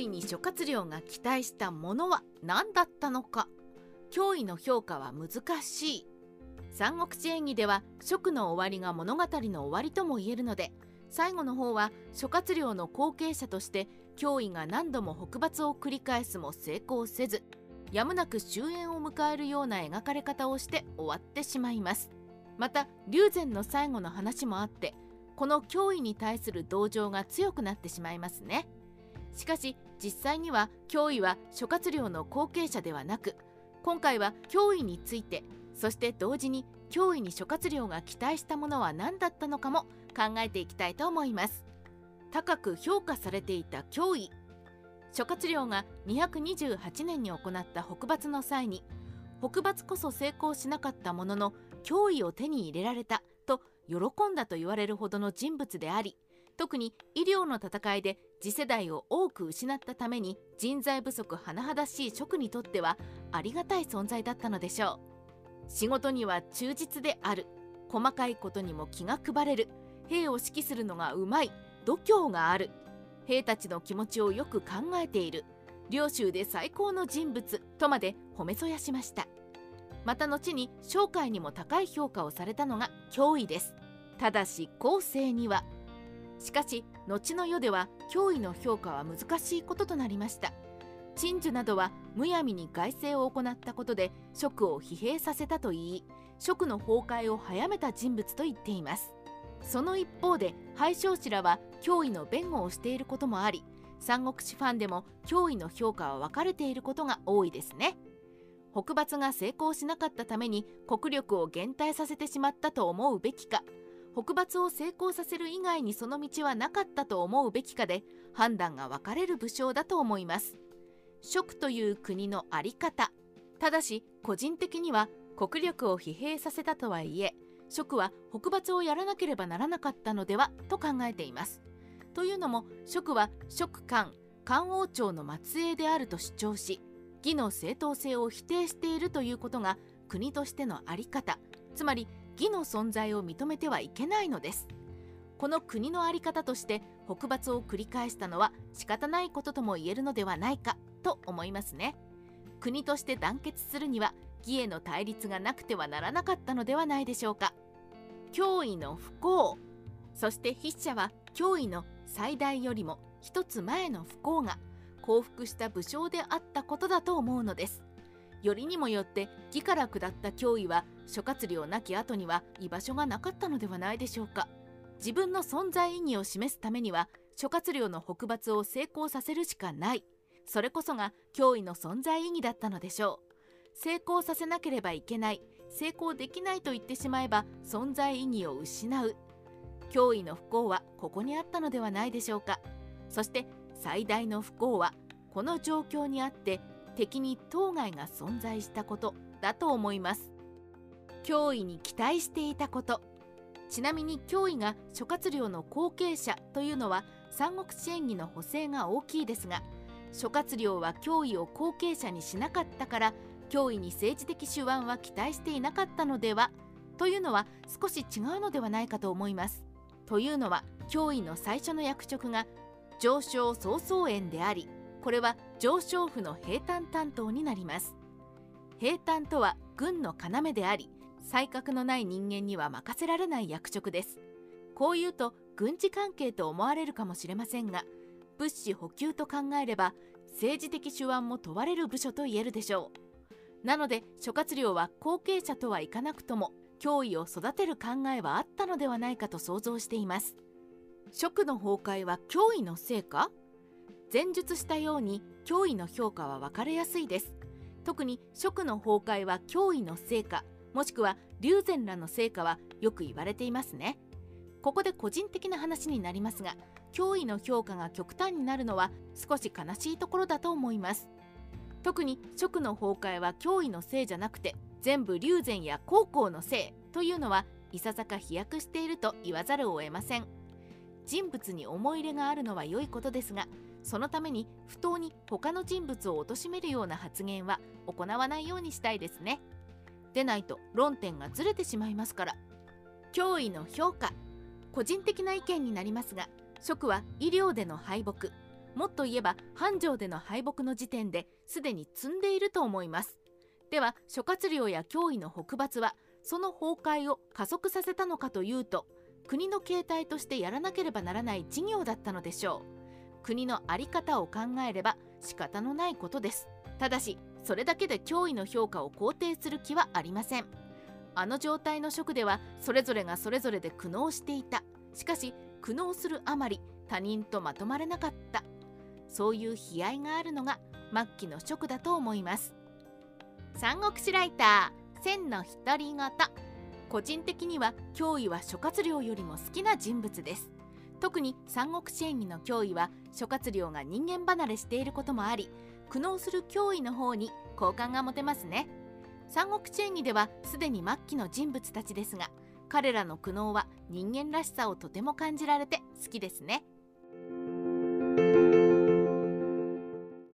脅威に諸葛亮が期待したものは何だったのか。脅威の評価は難しい。三国志演義では蜀の終わりが物語の終わりとも言えるので最後の方は諸葛亮の後継者として脅威が何度も北伐を繰り返すも成功せずやむなく終焉を迎えるような描かれ方をして終わってしまいます。また龍禅の最後の話もあってこの脅威に対する同情が強くなってしまいますね。しかし実際には脅威は諸葛亮の後継者ではなく今回は脅威についてそして同時に脅威に諸葛亮が期待したものは何だったのかも考えていきたいと思います。高く評価されていた脅威諸葛亮が228年に行った北伐の際に北伐こそ成功しなかったものの脅威を手に入れられたと喜んだと言われるほどの人物であり特に医療の戦いで次世代を多く失ったために人材不足甚だしい職にとってはありがたい存在だったのでしょう。仕事には忠実である。細かいことにも気が配れる。兵を指揮するのがうまい。度胸がある。兵たちの気持ちをよく考えている。領州で最高の人物。とまで褒めそやしました。また後に商会にも高い評価をされたのが脅威です。ただし後世にはしかし後の世では脅威の評価は難しいこととなりました。陳樹などはむやみに外政を行ったことで職を疲弊させたといい職の崩壊を早めた人物と言っています。その一方で廃将士らは脅威の弁護をしていることもあり三国志ファンでも脅威の評価は分かれていることが多いですね。北伐が成功しなかったために国力を減退させてしまったと思うべきか。北伐を成功させる以外にその道はなかったと思うべきかで判断が分かれる武将だと思います。蜀という国の在り方ただし個人的には国力を疲弊させたとはいえ蜀は北伐をやらなければならなかったのではと考えています。というのも蜀は蜀漢漢王朝の末裔であると主張し義の正当性を否定しているということが国としての在り方つまり義の存在を認めてはいけないのです。この国の在り方として北伐を繰り返したのは仕方ないこととも言えるのではないかと思いますね。国として団結するには義への対立がなくてはならなかったのではないでしょうか。脅威の不幸そして筆者は脅威の最大よりも一つ前の不幸が降伏した武将であったことだと思うのです。よりにもよって義から下った脅威は諸葛亮なき後には居場所がなかったのではないでしょうか。自分の存在意義を示すためには諸葛亮の北伐を成功させるしかない。それこそが脅威の存在意義だったのでしょう。成功させなければいけない。成功できないと言ってしまえば存在意義を失う。脅威の不幸はここにあったのではないでしょうか。そして最大の不幸はこの状況にあって敵に当該が存在したことだと思います脅威に期待していたことちなみに脅威が諸葛亮の後継者というのは三国志演義の補正が大きいですが諸葛亮は脅威を後継者にしなかったから脅威に政治的手腕は期待していなかったのではというのは少し違うのではないかと思います。というのは脅威の最初の役職が上昇曹操園でありこれは上昇府の平坦担当になります。平坦とは軍の要であり才覚のない人間には任せられない役職です。こう言うと軍事関係と思われるかもしれませんが物資補給と考えれば政治的手腕も問われる部署と言えるでしょう。なので諸葛亮は後継者とはいかなくとも脅威を育てる考えはあったのではないかと想像しています蜀の崩壊は脅威のせいか？前述したように脅威の評価は分かれやすいです。特に蜀の崩壊は脅威の成果もしくは龍禅らの成果はよく言われていますね。ここで個人的な話になりますが脅威の評価が極端になるのは少し悲しいところだと思います。特に蜀の崩壊は脅威のせいじゃなくて全部龍禅や高校のせいというのはいささか飛躍していると言わざるを得ません。人物に思い入れがあるのは良いことですがそのために不当に他の人物を貶めるような発言は行わないようにしたいですね。でないと論点がずれてしまいますから。脅威の評価。個人的な意見になりますが職は医療での敗北。もっと言えば繁盛での敗北の時点ですでに積んでいると思います。では諸葛亮や脅威の北伐はその崩壊を加速させたのかというと国の形態としてやらなければならない事業だったのでしょう。国の在り方を考えれば仕方のないことです。ただしそれだけで脅威の評価を肯定する気はありません。あの状態の職ではそれぞれがそれぞれで苦悩していた。しかし苦悩するあまり他人とまとまれなかった。そういう悲哀があるのが末期の職だと思います。三国志ライター千の独り言。個人的には脅威は諸葛亮よりも好きな人物です。特に三国志演義の脅威は諸葛亮が人間離れしていることもあり苦悩する脅威の方に好感が持てますね三国志演義ではすでに末期の人物たちですが彼らの苦悩は人間らしさをとても感じられて好きですね。